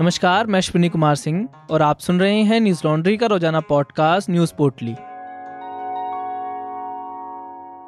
नमस्कार, मैं अश्विनी कुमार सिंह और आप सुन रहे हैं न्यूज़ लॉन्ड्री का रोज़ाना पॉडकास्ट न्यूज़ पोर्टली।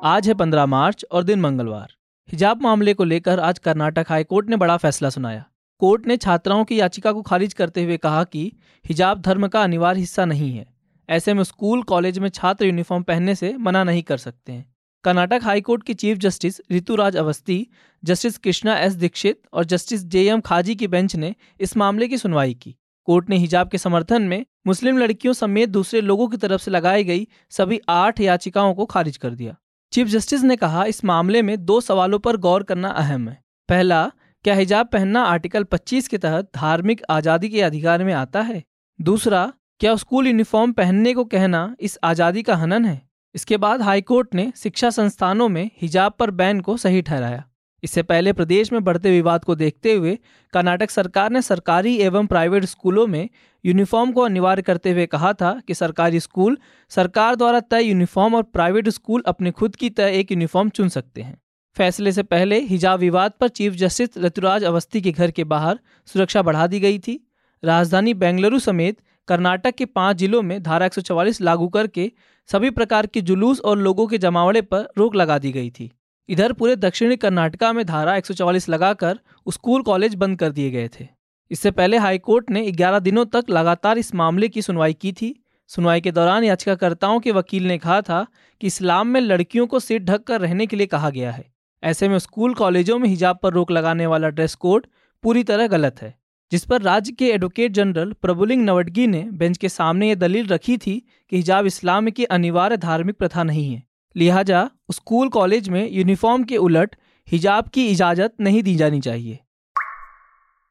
आज है पंद्रह मार्च और दिन मंगलवार। हिजाब मामले को लेकर आज कर्नाटक हाईकोर्ट ने बड़ा फैसला सुनाया। कोर्ट ने छात्राओं की याचिका को खारिज करते हुए कहा कि हिजाब धर्म का अनिवार्य हिस्सा नहीं है। ऐसे में स्कूल, कॉलेज में छात्र यूनिफॉर्म पहनने से मना नहीं कर सकते हैं। कर्नाटक हाईकोर्ट की chief justice Rituraj Awasthi, justice Krishna S Dixit और जस्टिस जे एम खाजी की बेंच ने इस मामले की सुनवाई की। कोर्ट ने हिजाब के समर्थन में मुस्लिम लड़कियों समेत दूसरे लोगों की तरफ़ से लगाई गई सभी आठ याचिकाओं को खारिज कर दिया। चीफ जस्टिस ने कहा, इस मामले में दो सवालों पर गौर करना अहम है। पहला, क्या हिजाब पहनना आर्टिकल 25 के तहत धार्मिक आज़ादी के अधिकार में आता है? दूसरा, क्या स्कूल यूनिफॉर्म पहनने को कहना इस आज़ादी का हनन है? इसके बाद हाईकोर्ट ने शिक्षा संस्थानों में हिजाब पर बैन को सही ठहराया। इससे पहले प्रदेश में बढ़ते विवाद को देखते हुए कर्नाटक सरकार ने सरकारी एवं प्राइवेट स्कूलों में यूनिफॉर्म को अनिवार्य करते हुए कहा था कि सरकारी स्कूल सरकार द्वारा तय यूनिफॉर्म और प्राइवेट स्कूल अपने खुद की तय एक यूनिफॉर्म चुन सकते हैं। फैसले से पहले हिजाब विवाद पर चीफ जस्टिस ऋतुराज अवस्थी के घर के बाहर सुरक्षा बढ़ा दी गई थी। राजधानी बेंगलुरु समेत कर्नाटक के पाँच जिलों में धारा 144 लागू करके सभी प्रकार के जुलूस और लोगों के जमावड़े पर रोक लगा दी गई थी। इधर पूरे दक्षिणी कर्नाटका में धारा 144 लगाकर स्कूल कॉलेज बंद कर दिए गए थे। इससे पहले हाईकोर्ट ने 11 दिनों तक लगातार इस मामले की सुनवाई की थी। सुनवाई के दौरान याचिकाकर्ताओं के वकील ने कहा था कि इस्लाम में लड़कियों को सिर ढक कर रहने के लिए कहा गया है। ऐसे में स्कूल कॉलेजों में हिजाब पर रोक लगाने वाला ड्रेस कोड पूरी तरह गलत है। जिस पर राज्य के एडवोकेट जनरल प्रभुलिंग नवडगी ने बेंच के सामने ये दलील रखी थी कि हिजाब इस्लाम की अनिवार्य धार्मिक प्रथा नहीं है। लिहाजा स्कूल, कॉलेज में यूनिफॉर्म के उलट हिजाब की इजाज़त नहीं दी जानी चाहिए।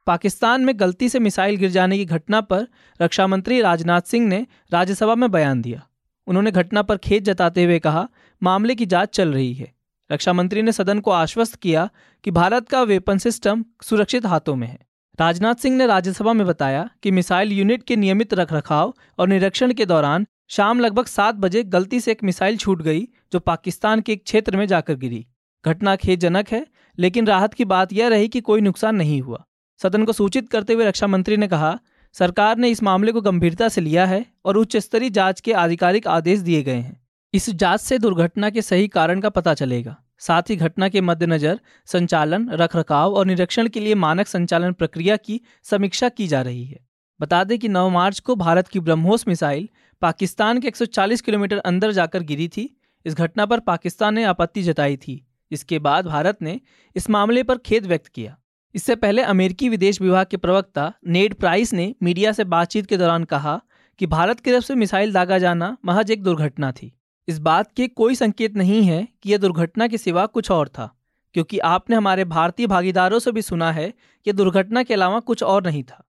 पाकिस्तान में गलती से मिसाइल गिर जाने की घटना पर रक्षा मंत्री राजनाथ सिंह ने राज्यसभा में बयान दिया। उन्होंने घटना पर खेद जताते हुए कहा, मामले की जाँच चल रही है। रक्षा मंत्री ने सदन को आश्वस्त किया कि भारत का वेपन सिस्टम सुरक्षित हाथों में है। राजनाथ सिंह ने राज्यसभा में बताया कि मिसाइल यूनिट के नियमित रखरखाव और निरीक्षण के दौरान शाम लगभग सात बजे गलती से एक मिसाइल छूट गई, जो पाकिस्तान के एक क्षेत्र में जाकर गिरी। घटना खेदजनक है, लेकिन राहत की बात यह रही कि कोई नुकसान नहीं हुआ। सदन को सूचित करते हुए रक्षा मंत्री ने कहा, सरकार ने इस मामले को गंभीरता से लिया है और उच्च स्तरीय जाँच के आधिकारिक आदेश दिए गए हैं। इस जाँच से दुर्घटना के सही कारण का पता चलेगा। साथ ही घटना के मद्देनजर संचालन, रखरखाव और निरीक्षण के लिए मानक संचालन प्रक्रिया की समीक्षा की जा रही है। बता दें कि 9 मार्च को भारत की ब्रह्मोस मिसाइल पाकिस्तान के 140 किलोमीटर अंदर जाकर गिरी थी। इस घटना पर पाकिस्तान ने आपत्ति जताई थी। इसके बाद भारत ने इस मामले पर खेद व्यक्त किया। इससे पहले अमेरिकी विदेश विभाग के प्रवक्ता नेड प्राइस ने मीडिया से बातचीत के दौरान कहा कि भारत की तरफ़ से मिसाइल दागा जाना महज एक दुर्घटना थी। इस बात के कोई संकेत नहीं है कि यह दुर्घटना के सिवा कुछ और था, क्योंकि आपने हमारे भारतीय भागीदारों से भी सुना है कि दुर्घटना के अलावा कुछ और नहीं था।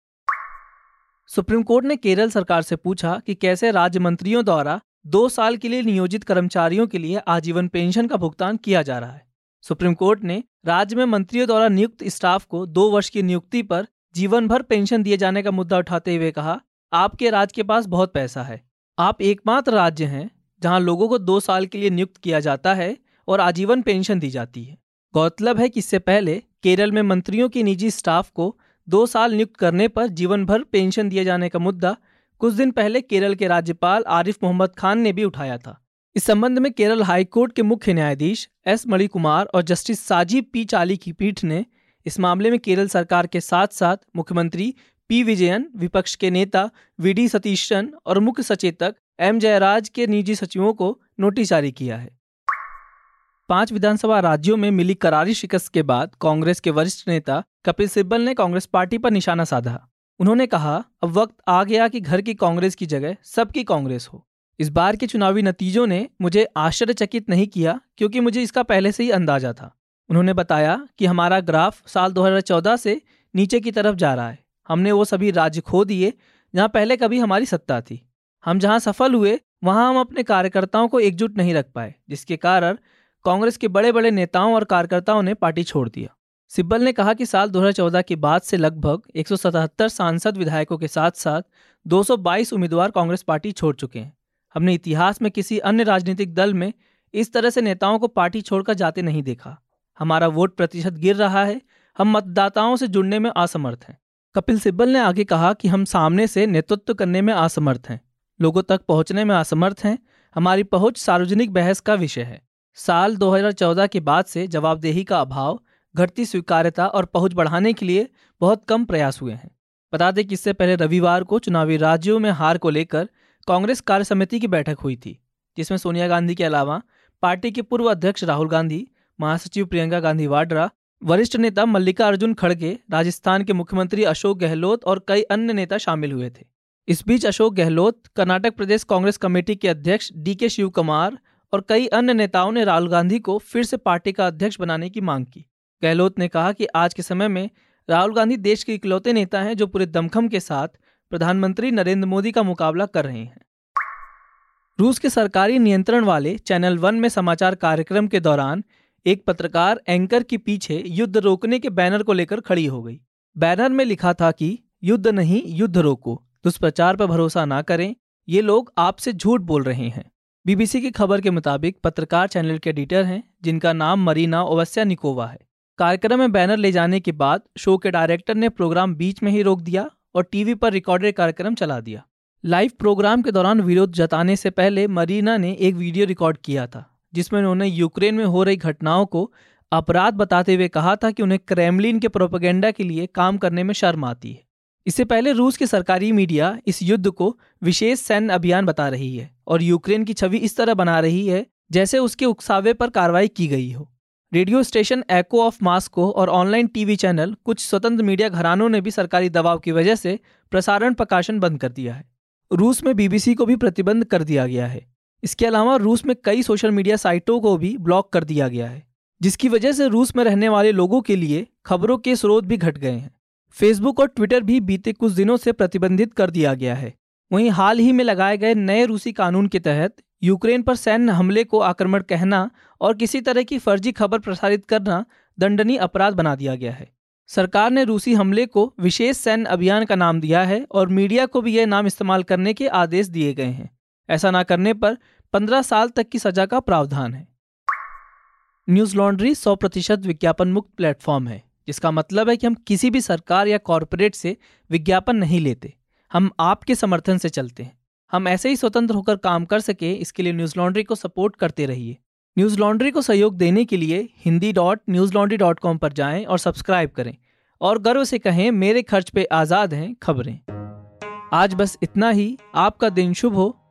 सुप्रीम कोर्ट ने केरल सरकार से पूछा कि कैसे राज्य मंत्रियों द्वारा दो साल के लिए नियोजित कर्मचारियों के लिए आजीवन पेंशन का भुगतान किया जा रहा है। सुप्रीम कोर्ट ने राज्य में मंत्रियों द्वारा नियुक्त स्टाफ को दो वर्ष की नियुक्ति पर जीवन भर पेंशन दिए जाने का मुद्दा उठाते हुए कहा, आपके राज्य के पास बहुत पैसा है। आप एकमात्र राज्य हैं जहाँ लोगों को दो साल के लिए नियुक्त किया जाता है और आजीवन पेंशन दी जाती है। गौरतलब है कि इससे पहले केरल में मंत्रियों की निजी स्टाफ को दो साल नियुक्त करने पर जीवन भर पेंशन दिए जाने का मुद्दा कुछ दिन पहले केरल के राज्यपाल आरिफ मोहम्मद खान ने भी उठाया था। इस संबंध में केरल हाईकोर्ट के मुख्य न्यायाधीश एस मणिकुमार और जस्टिस साजीव पी चाली की पीठ ने इस मामले में केरल सरकार के साथ साथ मुख्यमंत्री पी. विजयन, विपक्ष के नेता वी. डी. सतीशन और मुख्य सचेतक एम. जयराज के निजी सचिवों को नोटिस जारी किया है। पाँच विधानसभा राज्यों में मिली करारी शिकस्त के बाद कांग्रेस के वरिष्ठ नेता कपिल सिब्बल ने कांग्रेस पार्टी पर निशाना साधा। उन्होंने कहा, अब वक्त आ गया कि घर की कांग्रेस की जगह सबकी कांग्रेस हो। इस बार के चुनावी नतीजों ने मुझे आश्चर्यचकित नहीं किया क्योंकि मुझे इसका पहले से ही अंदाज़ा था। उन्होंने बताया कि हमारा ग्राफ साल 2014 से नीचे की तरफ़ जा रहा है। हमने वो सभी राज्य खो दिए, जहाँ पहले कभी हमारी सत्ता थी। हम जहाँ सफल हुए, वहाँ हम अपने कार्यकर्ताओं को एकजुट नहीं रख पाए, जिसके कारण कांग्रेस के बड़े बड़े नेताओं और कार्यकर्ताओं ने पार्टी छोड़ दिया। सिब्बल ने कहा कि साल 2014 के बाद से लगभग 177 सांसद विधायकों के साथ साथ 222 उम्मीदवार कांग्रेस पार्टी छोड़ चुके हैं। हमने इतिहास में किसी अन्य राजनीतिक दल में इस तरह से नेताओं को पार्टी छोड़कर जाते नहीं देखा। हमारा वोट प्रतिशत गिर रहा है। हम मतदाताओं से जुड़ने में असमर्थ हैं। कपिल सिब्बल ने आगे कहा कि हम सामने से नेतृत्व करने में असमर्थ हैं, लोगों तक पहुँचने में असमर्थ हैं, हमारी पहुँच सार्वजनिक बहस का विषय है। साल 2014 के बाद से जवाबदेही का अभाव, घटती स्वीकार्यता और पहुँच बढ़ाने के लिए बहुत कम प्रयास हुए हैं। बता दें कि इससे पहले रविवार को चुनावी राज्यों में हार को लेकर कांग्रेस कार्य समिति की बैठक हुई थी, जिसमें सोनिया गांधी के अलावा पार्टी के पूर्व अध्यक्ष राहुल गांधी, महासचिव प्रियंका गांधी वाड्रा वरिष्ठ नेता मल्लिका अर्जुन खड़गे, राजस्थान के मुख्यमंत्री अशोक गहलोत और कई अन्य नेता शामिल हुए थे। इस बीच अशोक गहलोत, कर्नाटक प्रदेश कांग्रेस कमेटी के अध्यक्ष डी के शिव कुमार और कई अन्य नेताओं ने राहुल गांधी को फिर से पार्टी का अध्यक्ष बनाने की मांग की। गहलोत ने कहा कि आज के समय में राहुल गांधी देश के इकलौते नेता हैं जो पूरे दमखम के साथ प्रधानमंत्री नरेंद्र मोदी का मुकाबला कर रहे हैं। रूस के सरकारी नियंत्रण वाले चैनल वन में समाचार कार्यक्रम के दौरान एक पत्रकार एंकर के पीछे युद्ध रोकने के बैनर को लेकर खड़ी हो गई। बैनर में लिखा था कि, युद्ध नहीं, युद्ध रोको। दुष्प्रचार पर भरोसा ना करें। ये लोग आपसे झूठ बोल रहे हैं। बीबीसी की खबर के मुताबिक पत्रकार चैनल के एडिटर हैं, जिनका नाम मरीना ओवस्या निकोवा है। कार्यक्रम में बैनर ले जाने के बाद शो के डायरेक्टर ने प्रोग्राम बीच में ही रोक दिया और टीवी पर रिकॉर्डेड कार्यक्रम चला दिया। लाइव प्रोग्राम के दौरान विरोध जताने से पहले मरीना ने एक वीडियो रिकॉर्ड किया था। जिसमें उन्होंने यूक्रेन में हो रही घटनाओं को अपराध बताते हुए कहा था कि उन्हें क्रेमलिन के प्रोपेगेंडा के लिए काम करने में शर्म आती है। इससे पहले रूस की सरकारी मीडिया इस युद्ध को विशेष सैन्य अभियान बता रही है और यूक्रेन की छवि इस तरह बना रही है जैसे उसके उकसावे पर कार्रवाई की गई हो। Radio station echo of Moscow और ऑनलाइन टीवी चैनल कुछ स्वतंत्र मीडिया घरानों ने भी सरकारी दबाव की वजह से प्रसारण प्रकाशन बंद कर दिया है। रूस में बीबीसी को भी प्रतिबंध कर दिया गया है। इसके अलावा रूस में कई सोशल मीडिया साइटों को भी ब्लॉक कर दिया गया है, जिसकी वजह से रूस में रहने वाले लोगों के लिए खबरों के स्रोत भी घट गए हैं। फेसबुक और ट्विटर भी बीते कुछ दिनों से प्रतिबंधित कर दिया गया है। वहीं हाल ही में लगाए गए नए रूसी कानून के तहत यूक्रेन पर सैन्य हमले को आक्रमण कहना और किसी तरह की फर्जी खबर प्रसारित करना दंडनीय अपराध बना दिया गया है। सरकार ने रूसी हमले को विशेष सैन्य अभियान का नाम दिया है और मीडिया को भी यह नाम इस्तेमाल करने के आदेश दिए गए हैं। ऐसा ना करने पर पंद्रह साल तक की सजा का प्रावधान है। न्यूज़ लॉन्ड्री सौ प्रतिशत विज्ञापन मुक्त प्लेटफॉर्म है, जिसका मतलब है कि हम किसी भी सरकार या कॉरपोरेट से विज्ञापन नहीं लेते। हम आपके समर्थन से चलते हैं। हम ऐसे ही स्वतंत्र होकर काम कर सके, इसके लिए न्यूज़ लॉन्ड्री को सपोर्ट करते रहिए। न्यूज़ लॉन्ड्री को सहयोग देने के लिए Hindi dot Newslaundry dot com पर जाएँ और सब्सक्राइब करें। और गर्व से कहें, मेरे खर्च पे आज़ाद हैं खबरें। आज बस इतना ही। आपका दिन शुभ हो।